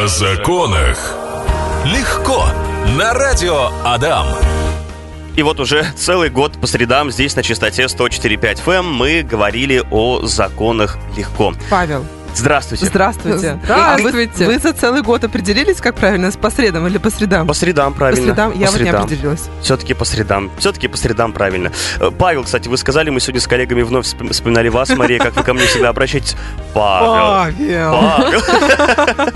О законах. Легко. На радио Адам. И вот уже целый год по средам здесь на частоте 104.5 FM мы говорили о законах легко. Павел, Здравствуйте. здравствуйте. Здравствуйте. А Вы, вы за целый год определились, как правильно, по средам или по средам? По средам, По правильно. средам? Я По вот не средам. определилась. Все-таки по средам. Все-таки по средам правильно. Э, Павел, кстати, вы сказали, мы сегодня с коллегами вновь вспом- вспоминали вас, Мария, как вы ко мне всегда обращаетесь. Павел. Павел. Павел.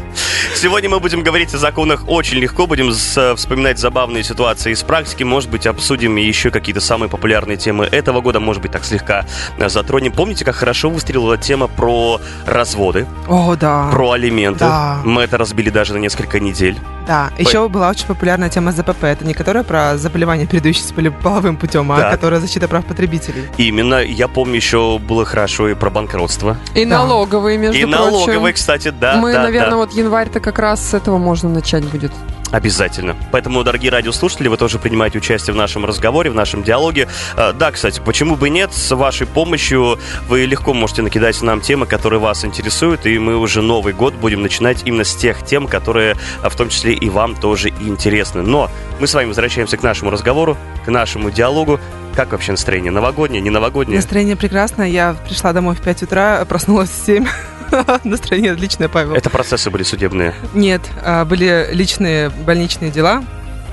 Сегодня мы будем говорить о законах очень легко, будем э, вспоминать забавные ситуации из практики, может быть, обсудим еще какие-то самые популярные темы этого года, может быть, так слегка э, затронем. Помните, как хорошо выстрелила тема про разводы, О, да. про алименты? Да. Мы это разбили даже на несколько недель. Да. Еще была очень популярная тема ЗПП. Это не которая про заболевания, передающиеся поле- половым путем, а Да. которая защита прав потребителей. Именно, я помню, еще было хорошо и про банкротство. И Да. налоговые, между и прочим. налоговые, кстати, да, Мы, да, наверное, да. вот январь-то как раз с этого можно начать будет. Обязательно. Поэтому, дорогие радиослушатели, вы тоже принимаете участие в нашем разговоре, в нашем диалоге. Э, Да, кстати, почему бы нет? С вашей помощью вы легко можете накидать нам темы, которые вас интересуют, и мы уже Новый год будем начинать именно с тех тем, которые э, в том числе и вам тоже интересны. Но мы с вами возвращаемся к нашему разговору, к нашему диалогу. Как вообще настроение? Новогоднее, не новогоднее? Настроение прекрасное. Я пришла домой в 5 утра, проснулась в 7. Настроение отличное, Павел. Это процессы были судебные. Нет, а, были личные больничные дела.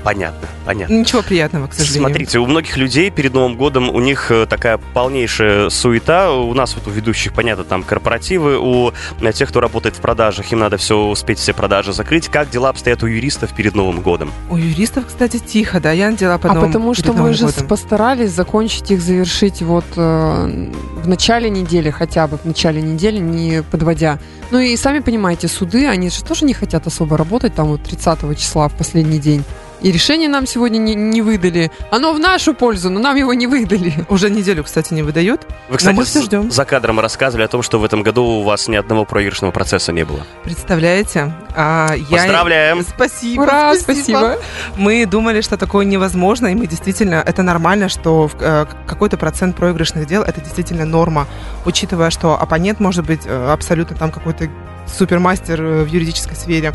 Понятно, понятно. Ничего приятного, к сожалению. Смотрите, у многих людей перед Новым годом у них э, такая полнейшая суета. У нас вот у ведущих, понятно, там корпоративы, у э, тех, кто работает в продажах, им надо все успеть, все продажи закрыть. Как дела обстоят у юристов перед Новым годом? У юристов, кстати, тихо, да, я надела по а новому- потому что мы Новым же годом. постарались закончить их, завершить вот э, в начале недели хотя бы, в начале недели, не подводя. Ну и сами понимаете, суды, они же тоже не хотят особо работать там вот 30 числа в последний день. И решение нам сегодня не, не выдали. Оно в нашу пользу, но нам его не выдали. Уже неделю, кстати, не выдают. Вы, кстати, мы всё з- ждем. за кадром рассказывали о том, что в этом году у вас ни одного проигрышного процесса не было. Представляете? А, я... Поздравляем! Спасибо, Ура, спасибо. Мы думали, что такое невозможно, и мы действительно, это нормально, что э, какой-то процент проигрышных дел, это действительно норма, учитывая, что оппонент может быть э, абсолютно там какой-то супермастер э, в юридической сфере,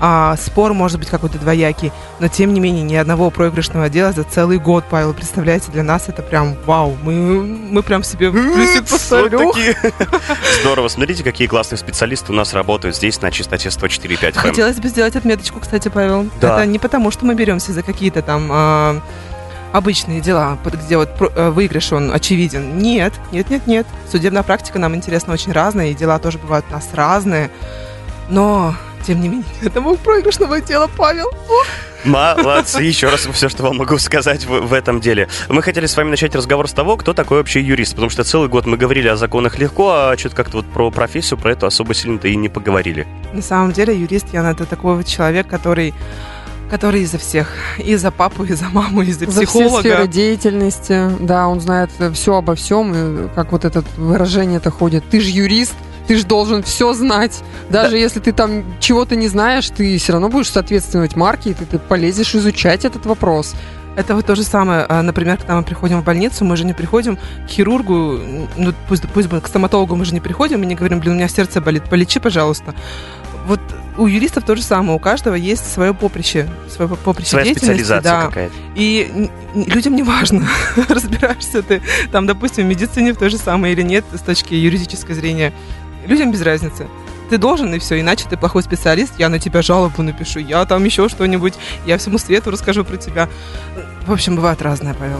а спор может быть какой-то двоякий, но тем не менее ни одного проигрышного дела за целый год, Павел, представляете, для нас это прям вау, мы, мы прям себе плюсик такие. Здорово. Смотрите, какие классные специалисты у нас работают здесь на частоте 104.5 FM. Хотелось бы сделать отметочку, кстати, Павел. Да. Это не потому, что мы беремся за какие-то там а, обычные дела, где вот э, выигрыш он очевиден. Нет, нет, нет, нет. Судебная практика нам интересна очень разная, и дела тоже бывают у нас разные. Но, тем не менее, это был проигрышного дела, Павел. Молодцы. Еще раз все, что вам могу сказать в, в этом деле. Мы хотели с вами начать разговор с того, кто такой вообще юрист. Потому что целый год мы говорили о законах легко, а что-то как-то вот про профессию, про это особо сильно-то и не поговорили. На самом деле, юрист Ян это такой вот человек, который который и за всех, и за папу, и за маму, и за За все психолога. сферы деятельности. Да, он знает все обо всем. И как вот это выражение-то ходит. Ты же юрист, ты же должен все знать. Даже если ты там чего-то не знаешь, ты все равно будешь соответствовать марке, и ты, ты полезешь изучать этот вопрос. Это вот то же самое, а, например, когда мы приходим в больницу, мы же не приходим к хирургу, ну пусть, пусть бы к стоматологу мы же не приходим и не говорим, блин, у меня сердце болит, полечи, пожалуйста. Вот у юристов то же самое, у каждого есть свое поприще, свое поприще Своя специализация да. какая-то. И людям не важно, разбираешься ты там, допустим, в медицине в то же самое или нет с точки юридической зрения. Людям без разницы. Ты должен, и все, иначе ты плохой специалист, я на тебя жалобу напишу, я там еще что-нибудь, я всему свету расскажу про тебя. В общем, бывает разное, Павел.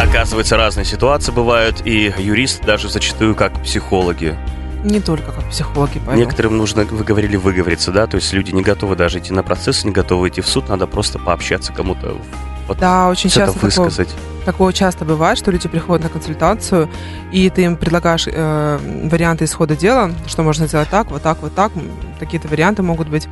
Оказывается, разные ситуации бывают, и юристы даже зачастую как психологи. Не только как психологи, Павел. Некоторым нужно, вы говорили, выговориться, да? То есть люди не готовы даже идти на процесс, не готовы идти в суд, надо просто пообщаться кому-то, вот Да, очень часто такое, высказать. такое часто бывает, что люди приходят на консультацию, и ты им предлагаешь э, варианты исхода дела, что можно сделать так, вот так, вот так, какие-то варианты могут быть.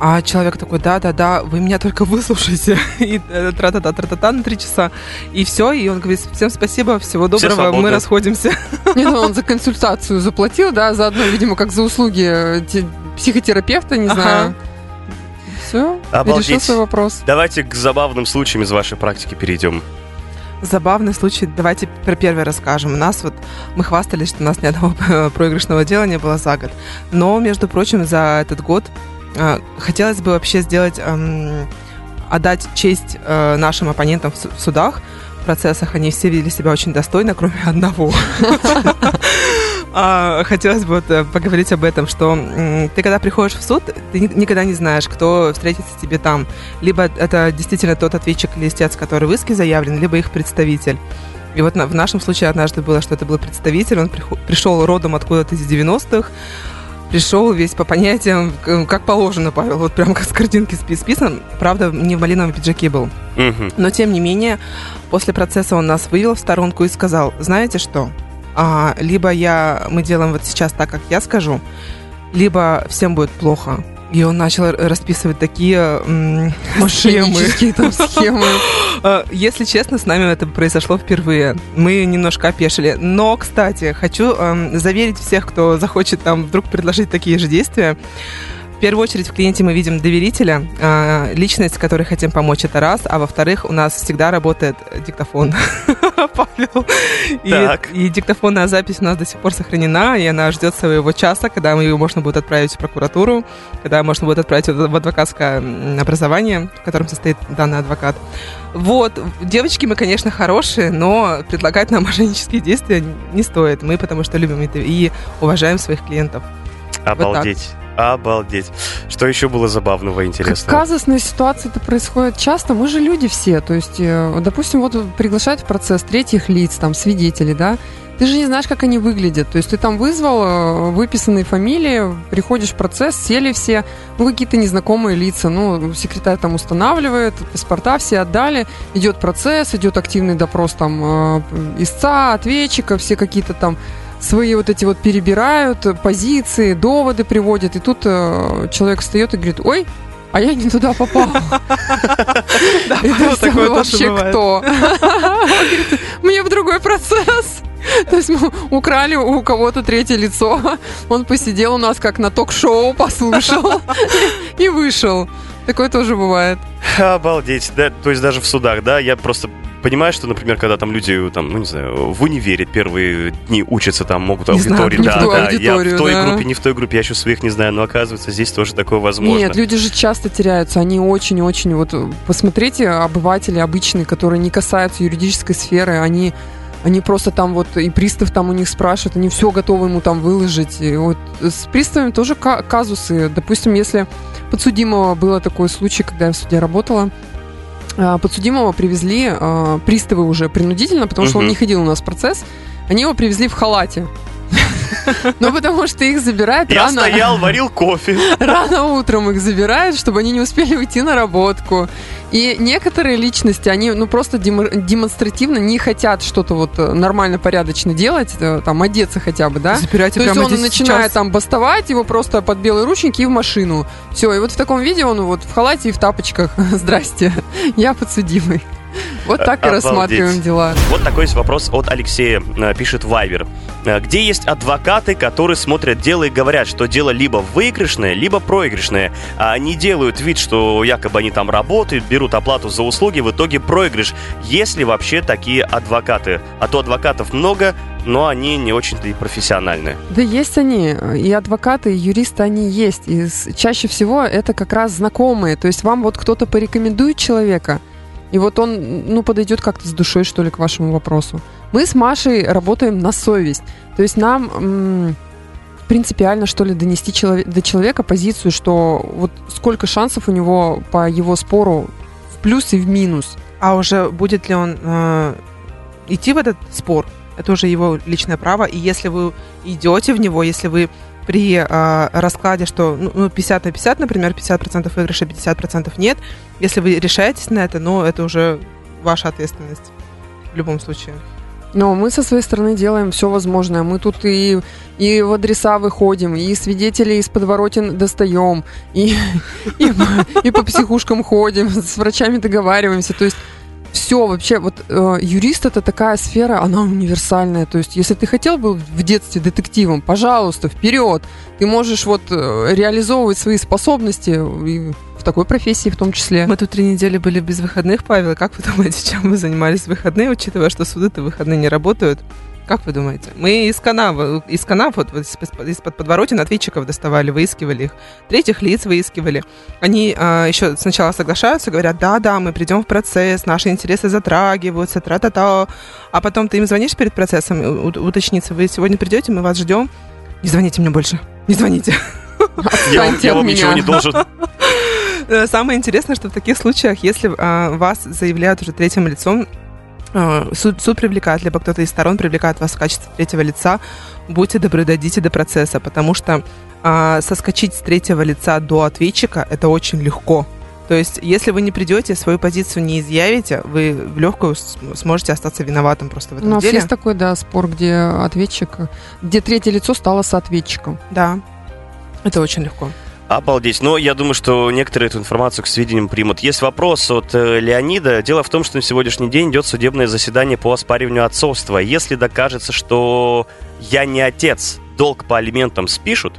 А человек такой, да-да-да, вы меня только выслушайте. И э, тра-та-та, тра-та-та на три часа. И все, и он говорит, всем спасибо, всего доброго, свободны. мы расходимся. Не, ну он за консультацию заплатил, да, заодно, видимо, как за услуги э, те- психотерапевта, не Ага. знаю. Все, Обалдеть. решил свой вопрос. Давайте к забавным случаям из вашей практики перейдем. Забавный случай, давайте про первый расскажем. У нас вот, мы хвастались, что у нас ни одного проигрышного дела не было за год. Но, между прочим, за этот год хотелось бы вообще сделать, эм, отдать честь э, нашим оппонентам в, су- в судах, в процессах. Они все вели себя очень достойно, кроме одного. А, Хотелось бы э, поговорить об этом, что ты когда приходишь в суд, ты ни- никогда не знаешь, кто встретится тебе там. Либо это действительно тот ответчик или истец, который в иске заявлен, либо их представитель. И вот в нашем случае однажды было, что это был представитель, он пришел родом откуда-то из 90-х, пришел весь по понятиям, к- как положено, Павел, вот прям как с картинки спи- списан. Правда, не в малиновом пиджаке был. Мгм. Но тем не менее, после процесса он нас вывел в сторонку и сказал, знаете что, А, либо я, мы делаем вот сейчас так, как я скажу, либо всем будет плохо. И он начал расписывать такие схемы. Там схемы. Э, Если честно, с нами это произошло впервые. Мы немножко опешили. Но, кстати, хочу заверить всех, кто захочет там вдруг предложить такие же действия. В первую очередь в клиенте мы видим доверителя, э, личность, которой хотим помочь, это раз. А во-вторых, у нас всегда работает диктофон. Павел. И, Так. и диктофонная запись у нас до сих пор сохранена, и она ждет своего часа, когда ее можно будет отправить в прокуратуру, когда можно будет отправить в адвокатское образование, в котором состоит данный адвокат. Вот, девочки мы, конечно, хорошие, но предлагать нам мошеннические действия не стоит. Мы потому что любим это и уважаем своих клиентов. так. Обалдеть. Что еще было забавного интересного? казусные ситуации это происходит часто. Мы же люди все. То есть, э, допустим, вот приглашают в процесс третьих лиц, там, свидетелей, да. Ты же не знаешь, как они выглядят. То есть ты там вызвал э, выписанные фамилии, приходишь в процесс, сели все, ну, какие-то незнакомые лица. Ну, секретарь там устанавливает, паспорта все отдали, идет процесс, идет активный допрос там э, истца, ответчика, все какие-то там свои вот эти вот перебирают позиции, доводы приводят, и тут э, человек встает и говорит, ой, а я не туда попал. Да, И то есть такое вы тоже вообще кто? Мне в другой процесс. То есть мы украли у кого-то третье лицо. Он посидел у нас как на ток-шоу, послушал и вышел. Такое тоже бывает. Обалдеть. Да, то есть даже в судах, да? Я просто понимаю, что, например, когда там люди, там, ну, не знаю, в универе первые дни учатся, там могут знаю, аудитории, не да, да, я в той да. группе, не в той группе, я еще своих не знаю, но оказывается, здесь тоже такое возможно. Нет, люди же часто теряются. Они очень-очень... Вот посмотрите, обыватели обычные, которые не касаются юридической сферы, они они просто там вот, и пристав там у них спрашивает, они все готовы ему там выложить. И вот с приставами тоже ка- казусы. Допустим, если подсудимого было такой случай, когда я в суде работала, подсудимого привезли а, приставы уже принудительно, потому что он не ходил у нас в процесс. Они его привезли в халате. Ну, потому что их забирают Я рано. стоял, варил кофе. Рано утром их забирают, чтобы они не успели уйти на работку. И некоторые личности, они ну просто демо- демонстративно не хотят что-то вот э, нормально, порядочно делать, э, там одеться хотя бы, да? Забирайте То есть он начинает сейчас. там бастовать, его просто под белые рученьки и в машину. Все, и вот в таком виде он вот в халате и в тапочках. Здрасте, я подсудимый. Вот так и Обалдеть. рассматриваем дела. Вот такой есть вопрос от Алексея, э, пишет Вайбер. Э, Где есть адвокаты, которые смотрят дело и говорят, что дело либо выигрышное, либо проигрышное, а они делают вид, что якобы они там работают, берут оплату за услуги, в итоге проигрыш. Есть ли вообще такие адвокаты? А то адвокатов много, но они не очень-то и профессиональные. Да есть они, и адвокаты, и юристы они есть. И чаще всего это как раз знакомые. То есть вам вот кто-то порекомендует человека, и вот он, ну, подойдет как-то с душой, что ли, к вашему вопросу. Мы с Машей работаем на совесть. То есть нам м, принципиально, что ли, донести челов- до человека позицию, что вот сколько шансов у него по его спору в плюс и в минус. А уже будет ли он э, идти в этот спор, это уже его личное право. И если вы идете в него, если вы при э, раскладе, что ну, ну, 50 на 50, например, 50% выигрыша, 50% нет, если вы решаетесь на это, ну, это уже ваша ответственность в любом случае. Но мы со своей стороны делаем все возможное. Мы тут и, и в адреса выходим, и свидетелей из подворотен достаем, и, и, и по психушкам ходим, с врачами договариваемся. То есть все вообще, вот э, юрист это такая сфера, она универсальная. То есть, если ты хотел бы в детстве детективом, пожалуйста, вперед. Ты можешь вот э, реализовывать свои способности и в такой профессии в том числе. Мы тут три недели были без выходных, Павел. Как вы думаете, чем вы занимались в выходные, учитывая, что суды-то выходные не работают? Как вы думаете? Мы из канава, из канав, вот, из-под подворотен ответчиков доставали, выискивали их. Третьих лиц выискивали. Они а, еще сначала соглашаются, говорят, да-да, мы придем в процесс, наши интересы затрагиваются, тра-та-та. А потом ты им звонишь перед процессом, уточниться, вы сегодня придете, мы вас ждем. Не звоните мне больше, не звоните. Я вам, я вам ничего не должен. Э, самое интересное, что в таких случаях, если а, вас заявляют уже третьим лицом, суд, суд привлекает, либо кто-то из сторон привлекает вас в качестве третьего лица, будьте добры, дойдите до процесса, потому что а, соскочить с третьего лица до ответчика это очень легко. То есть, если вы не придете, свою позицию не изъявите, вы в легкую сможете остаться виноватым просто в этом У нас деле. есть такой, да, спор, где ответчик, где третье лицо стало с ответчиком. Да, это очень легко. Обалдеть. Но я думаю, что некоторые эту информацию к сведениям примут. Есть вопрос от э, Леонида. Дело в том, что на сегодняшний день идет судебное заседание по оспариванию отцовства. Если докажется, что я не отец, долг по алиментам спишут?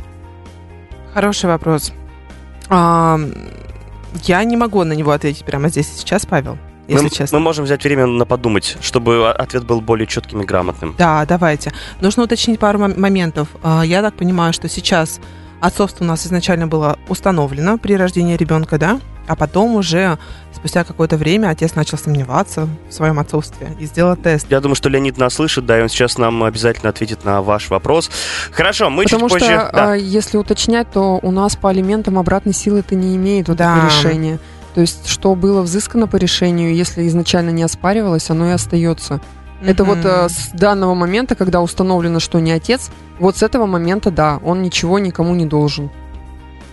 Хороший вопрос. А, я не могу на него ответить прямо здесь и сейчас, Павел. Если мы, честно. мы можем взять время на подумать, чтобы ответ был более четким и грамотным. Да, давайте. Нужно уточнить пару моментов. А, я так понимаю, что сейчас Отцовство у нас изначально было установлено при рождении ребенка, да, а потом уже спустя какое-то время отец начал сомневаться в своем отцовстве и сделал тест. Я думаю, что Леонид нас слышит, да, и он сейчас нам обязательно ответит на ваш вопрос. Хорошо, мы Потому чуть позже... что, да. если уточнять, то у нас по алиментам обратной силы это не имеет вот да. решения. То есть, что было взыскано по решению, если изначально не оспаривалось, оно и остается. Это вот э, с данного момента, когда установлено, что не отец, вот с этого момента, да, он ничего никому не должен.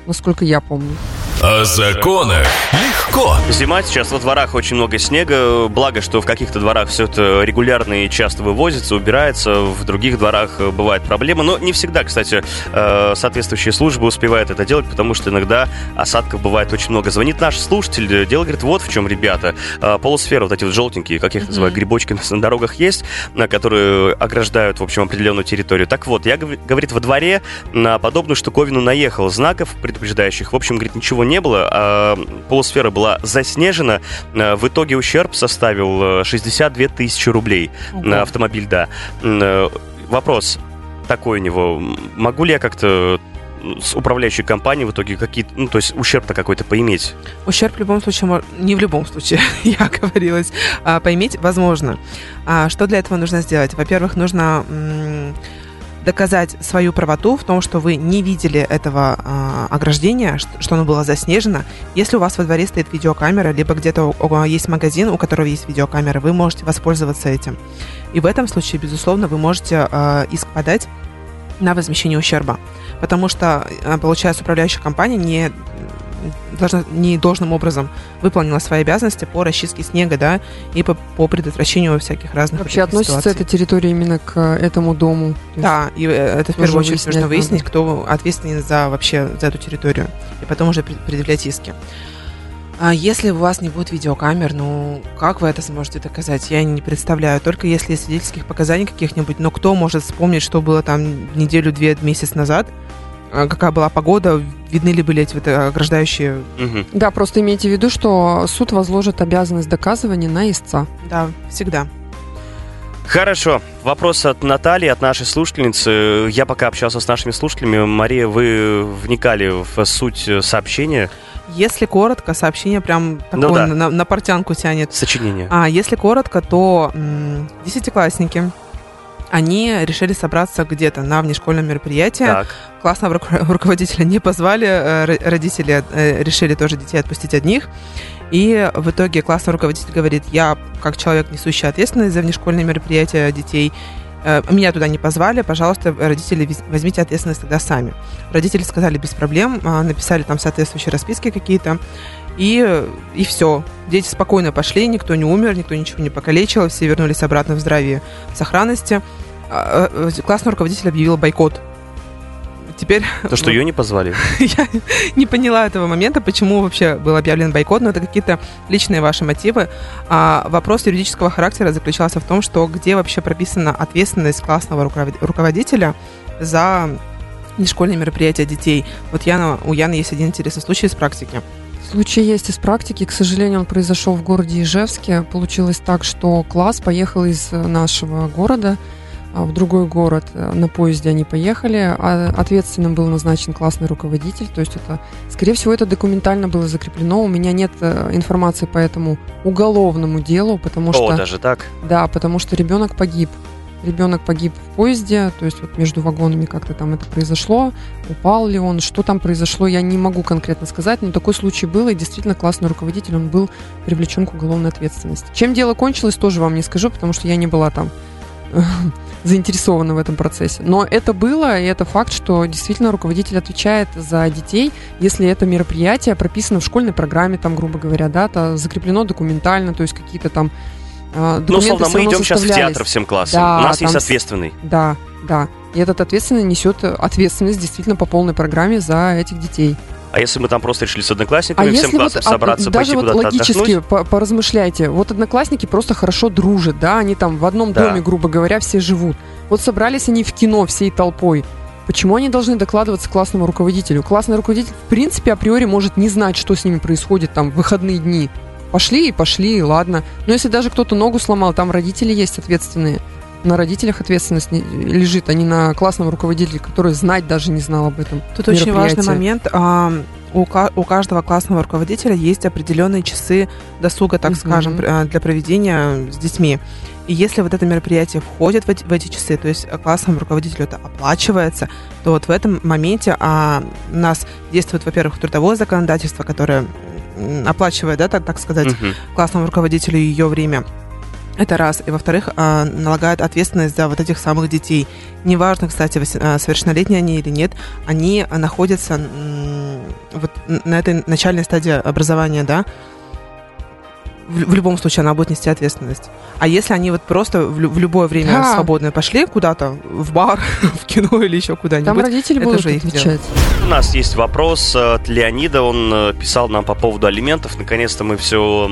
Насколько я помню. О законах легко. Зима сейчас во дворах очень много снега. Благо, что в каких-то дворах все это регулярно и часто вывозится, убирается. В других дворах э, бывают проблемы. Но не всегда, кстати, э, соответствующие службы успевают это делать, потому что иногда осадков бывает очень много. Звонит наш слушатель, дело говорит, вот в чем, ребята. Э, полусферы, вот эти вот желтенькие, как я их называю, грибочки на дорогах есть, которые ограждают, в общем, определенную территорию. Так вот, я, говорит, во дворе на подобную штуковину наехал. Знаков предупреждающих, в общем, говорит, ничего не было, а полусфера была заснежена. А, в итоге ущерб составил 62 э, тысячи рублей на автомобиль, да. Э, вопрос такой у него. Могу ли я как-то с управляющей компанией в итоге какие-то, ну, то есть ущерб-то какой-то поиметь? Ущерб в любом случае, не в любом случае, я говорилась, а, поиметь возможно. А что для этого нужно сделать? Во-первых, нужно доказать свою правоту в том, что вы не видели этого э, ограждения, что, оно было заснежено. Если у вас во дворе стоит видеокамера, либо где-то есть магазин, у которого есть видеокамера, вы можете воспользоваться этим. И в этом случае, безусловно, вы можете э, иск подать на возмещение ущерба. Потому что, получается, управляющая компания не должна, не должным образом выполнила свои обязанности по расчистке снега, да, и по, по предотвращению всяких разных Вообще относится ситуаций. эта территория именно к этому дому? Да, и э, это в первую очередь нужно выяснить, надо. кто ответственен за вообще за эту территорию, и потом уже предъявлять иски. А если у вас не будет видеокамер, ну, как вы это сможете доказать? Я не представляю. Только если свидетельских показаний каких-нибудь, но кто может вспомнить, что было там неделю-две, месяц назад, какая была погода, видны ли были эти вот э, ограждающие. Угу. Да, просто имейте в виду, что суд возложит обязанность доказывания на истца. Да, всегда. Хорошо. Вопрос от Натальи, от нашей слушательницы. Я пока общался с нашими слушателями. Мария, вы вникали в суть сообщения? Если коротко, сообщение прям ну, да. на, на портянку тянет. Сочинение. А если коротко, то м- десятиклассники они решили собраться где-то на внешкольном мероприятии. Так. Классного руководителя не позвали, э, родители э, решили тоже детей отпустить одних. И в итоге классный руководитель говорит, я как человек, несущий ответственность за внешкольные мероприятия детей, меня туда не позвали, пожалуйста, родители, возьмите ответственность тогда сами. Родители сказали без проблем, написали там соответствующие расписки какие-то, и, и все. Дети спокойно пошли, никто не умер, никто ничего не покалечил, все вернулись обратно в здравии, в сохранности. А, э, классный руководитель объявил бойкот. Теперь... То, что ее не позвали? Я не поняла этого момента, почему вообще был объявлен бойкот, но это какие-то личные ваши мотивы. А вопрос юридического характера заключался в том, что где вообще прописана ответственность классного руководителя за нешкольные мероприятия детей. Вот Яна, у Яны есть один интересный случай из практики. Случай есть из практики. К сожалению, он произошел в городе Ижевске. Получилось так, что класс поехал из нашего города в другой город э, на поезде они поехали, а ответственным был назначен классный руководитель, то есть это, скорее всего, это документально было закреплено. У меня нет э, информации по этому уголовному делу, потому О, что... даже так? Да, потому что ребенок погиб. Ребенок погиб в поезде, то есть вот между вагонами как-то там это произошло, упал ли он, что там произошло, я не могу конкретно сказать, но такой случай был, и действительно классный руководитель, он был привлечен к уголовной ответственности. Чем дело кончилось, тоже вам не скажу, потому что я не была там заинтересованы в этом процессе. Но это было, и это факт, что действительно руководитель отвечает за детей, если это мероприятие прописано в школьной программе, там, грубо говоря, да, это закреплено документально, то есть какие-то там э, Ну, условно, мы идем сейчас в театр всем классом. Да, У нас там есть ответственный. Да, да. И этот ответственный несет ответственность действительно по полной программе за этих детей. А если мы там просто решили с А одноклассниками всем если вот классом од- собраться, даже пойти вот куда-то логически по- поразмышляйте, вот одноклассники просто хорошо дружат, да, они там в одном Да. доме, грубо говоря, все живут. Вот собрались они в кино всей толпой. Почему они должны докладываться классному руководителю? Классный руководитель, в принципе, априори может не знать, что с ними происходит там в выходные дни. Пошли и пошли, и ладно. Но если даже кто-то ногу сломал, там родители есть ответственные. На родителях ответственность не- лежит, а не на классном руководителе, который знать даже не знал об этом. Тут очень важный момент. а, У ка- у каждого классного руководителя есть определенные часы досуга, так Мгм. скажем, а, для проведения с детьми. И если вот это мероприятие входит в эти, в эти часы, то есть классному руководителю это оплачивается, то вот в этом моменте а, у нас действует, во-первых, трудовое законодательство, которое оплачивает, да, так, так сказать, Мгм. классному руководителю ее время. Это раз. И во-вторых, а, налагает ответственность за вот этих самых детей. Неважно, кстати, а, совершеннолетние они или нет, они а, находятся вот на этой начальной стадии образования, да, в, любом случае она будет нести ответственность. А если они вот просто в, лю- в любое время Да. свободное пошли куда-то, в бар, в кино или еще Там куда-нибудь, родители это будут же их дело. отвечать. У нас есть вопрос от Леонида. Он э, писал нам по поводу алиментов. Наконец-то мы все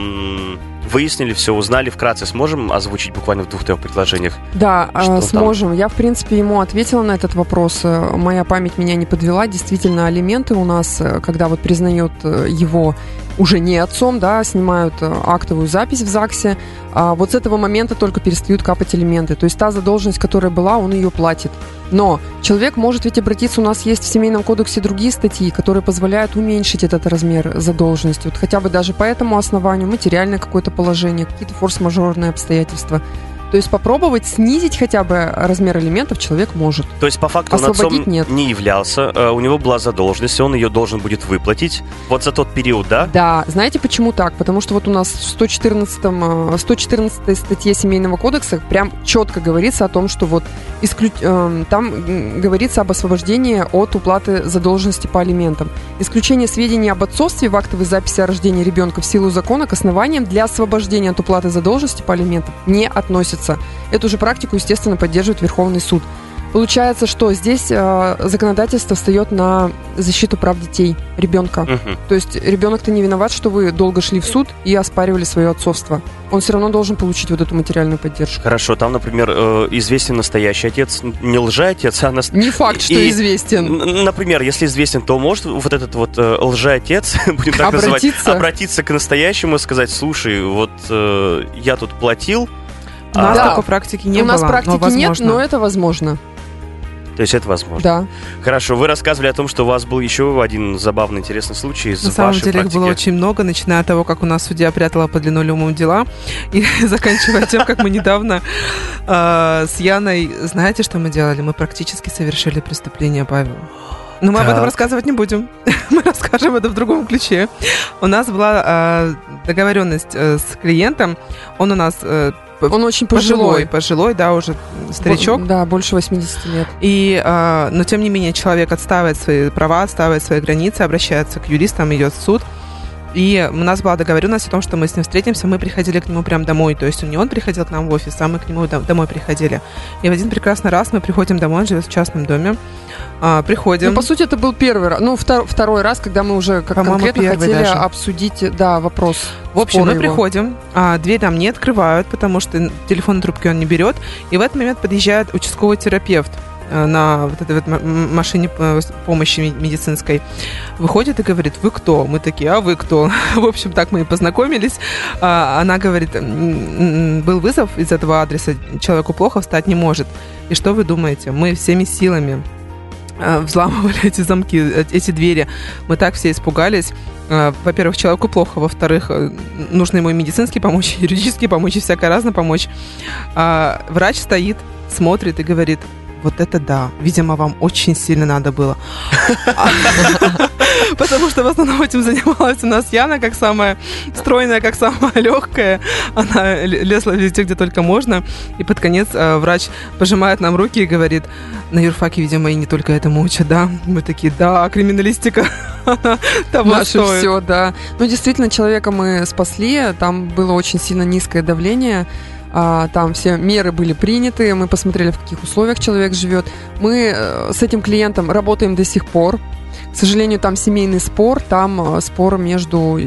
выяснили, все узнали. Вкратце сможем озвучить буквально в двух-трех предложениях? Да, Что там? сможем. Я, в принципе, ему ответила на этот вопрос. Э, Моя память меня не подвела. Действительно, алименты у нас, э, когда вот признает э, его уже не отцом, да, снимают э, актовую запись в ЗАГСе, а вот с этого момента только перестают капать алименты. То есть та задолженность, которая была, он ее платит. Но человек может ведь обратиться, у нас есть в Семейном кодексе другие статьи, которые позволяют уменьшить этот размер задолженности. Вот хотя бы даже по этому основанию, материальное какое-то положение, какие-то форс-мажорные обстоятельства. То есть попробовать снизить хотя бы размер алиментов человек может. То есть, по факту, он отцом нет. не являлся. э, У него была задолженность, и он ее должен будет выплатить. Вот за тот период, да? Да, знаете почему так? Потому что вот у нас в 114, э, 114 статье Семейного кодекса прям четко говорится о том, что вот исклю- эм, там говорится об освобождении от уплаты задолженности по алиментам. Исключение сведений об отцовстве в актовой записи о рождении ребенка в силу закона к основаниям для освобождения от уплаты задолженности по алиментам не относится. Эту же практику, естественно, поддерживает Верховный суд. Получается, что здесь э, законодательство встает на защиту прав детей, ребенка. Мгм. То есть ребенок-то не виноват, что вы долго шли в суд и оспаривали свое отцовство. Он все равно должен получить вот эту материальную поддержку. Хорошо, там, например, э, известен настоящий отец, не лжеотец, а нас... Не факт, что И- известен. Например, если известен, то может вот этот вот э, лжеотец, будем так называть, Обратиться? обратиться к настоящему и сказать, слушай, вот э, я тут платил, У нас Да. такой практики не У нас было, практики но нет, но это возможно. то есть это возможно. Да. Хорошо, вы рассказывали о том, что у вас был еще один забавный, интересный случай из На самом вашей деле их практики. было очень много, начиная от того, как у нас судья прятала под линолеумом дела, и заканчивая тем, как мы недавно э, с Яной, знаете, что мы делали? Мы практически совершили преступление, Павел. Но мы об этом Так. рассказывать не будем. Мы расскажем это в другом ключе. У нас была э, договоренность э, с клиентом. Он у нас э, Он очень пожилой, пожилой. пожилой, да, уже старичок. Бо- Да, больше 80 лет. И, а, но тем не менее человек отстаивает свои права, отстаивает свои границы, обращается к юристам, идет в суд. И у нас была договоренность о том, что мы с ним встретимся, мы приходили к нему прям домой. То есть не он приходил к нам в офис, а мы к нему дом- домой приходили. И в один прекрасный раз мы приходим домой, он живет в частном доме. А, приходим. Ну, по сути, это был первый раз. Ну, втор- второй раз, когда мы уже как конкретно хотели даже. обсудить, да, вопрос. В общем, мы его. приходим, а дверь нам не открывают, потому что телефон трубки он не берет. И в этот момент подъезжает участковый терапевт. Э, на вот этой вот машине помощи медицинской, выходит и говорит, вы кто? Мы такие, а вы кто? В общем, так мы и познакомились. А, она говорит, был вызов из этого адреса, человеку плохо встать не может. И что вы думаете? Мы всеми силами Э, взламывали эти замки, э, эти двери. Мы так все испугались. Во-первых, человеку плохо, во-вторых, нужно ему и медицински помочь, и юридически помочь, и всякое разное помочь. А врач стоит, смотрит и говорит, вот это да. Видимо, вам очень сильно надо было. Потому что в основном этим занималась у нас Яна, как самая стройная, как самая легкая. Она лезла везде, где только можно. И под конец э, врач пожимает нам руки и говорит, на юрфаке, видимо, и не только этому учат, да? Мы такие, да, криминалистика того Наше стоит. все, да. Ну, действительно, человека мы спасли, там было очень сильно низкое давление, там все меры были приняты, мы посмотрели, в каких условиях человек живет. Мы э, с этим клиентом работаем до сих пор. К сожалению, там семейный спор, там э, спор между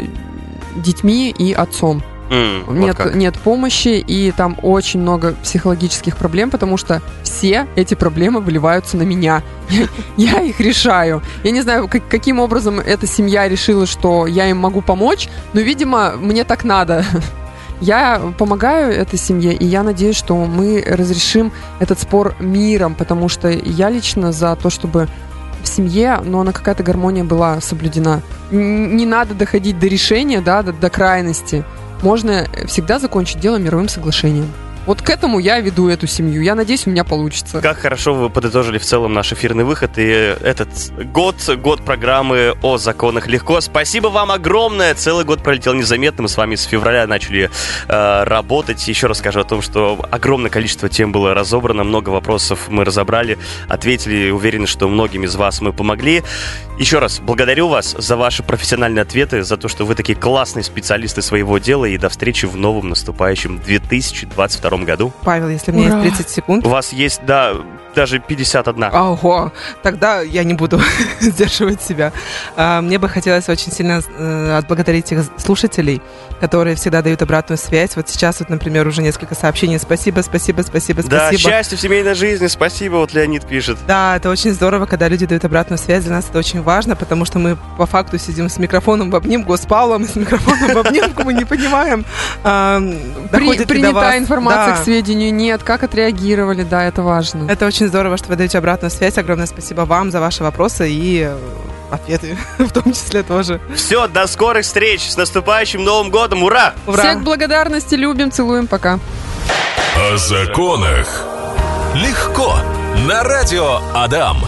детьми и отцом. Mm, нет, вот нет помощи, и там очень много психологических проблем, потому что все эти проблемы выливаются на меня. Я, я их решаю. Я не знаю, как, каким образом эта семья решила, что я им могу помочь, но, видимо, мне так надо. Я помогаю этой семье, и я надеюсь, что мы разрешим этот спор миром, потому что я лично за то, чтобы в семье, но она какая-то гармония была соблюдена. Не надо доходить до решения, да, до, до крайности. Можно всегда закончить дело мировым соглашением. Вот к этому я веду эту семью. Я надеюсь, у меня получится. Как хорошо вы подытожили в целом наш эфирный выход и этот год, год программы о законах легко. Спасибо вам огромное. Целый год пролетел незаметно. Мы с вами с февраля начали э, работать. Еще раз скажу о том, что огромное количество тем было разобрано, много вопросов мы разобрали, ответили. Уверены, что многим из вас мы помогли. Еще раз благодарю вас за ваши профессиональные ответы, за то, что вы такие классные специалисты своего дела. И до встречи в новом наступающем 2022 году. Павел, если у меня Ура. есть 30 секунд. У вас есть, да, даже 51. Ого, тогда я не буду сдерживать себя. А, мне бы хотелось очень сильно э, отблагодарить тех слушателей, которые всегда дают обратную связь. Вот сейчас, вот, например, уже несколько сообщений. Спасибо, спасибо, спасибо, спасибо. Да, счастья в семейной жизни, спасибо, вот Леонид пишет. Да, это очень здорово, когда люди дают обратную связь. Для нас это очень важно, потому что мы по факту сидим с микрофоном в обнимку, с Павлом, с микрофоном в обнимку, мы не понимаем, При, Принята информация к сведению нет, как отреагировали, да, это важно. Это очень очень здорово, что вы даете обратную связь. Огромное спасибо вам за ваши вопросы и э, ответы в том числе тоже. Все, до скорых встреч. С наступающим Новым годом. Ура! Ура! Всех благодарности, любим, целуем, пока. О законах. Легко. На радио Адам.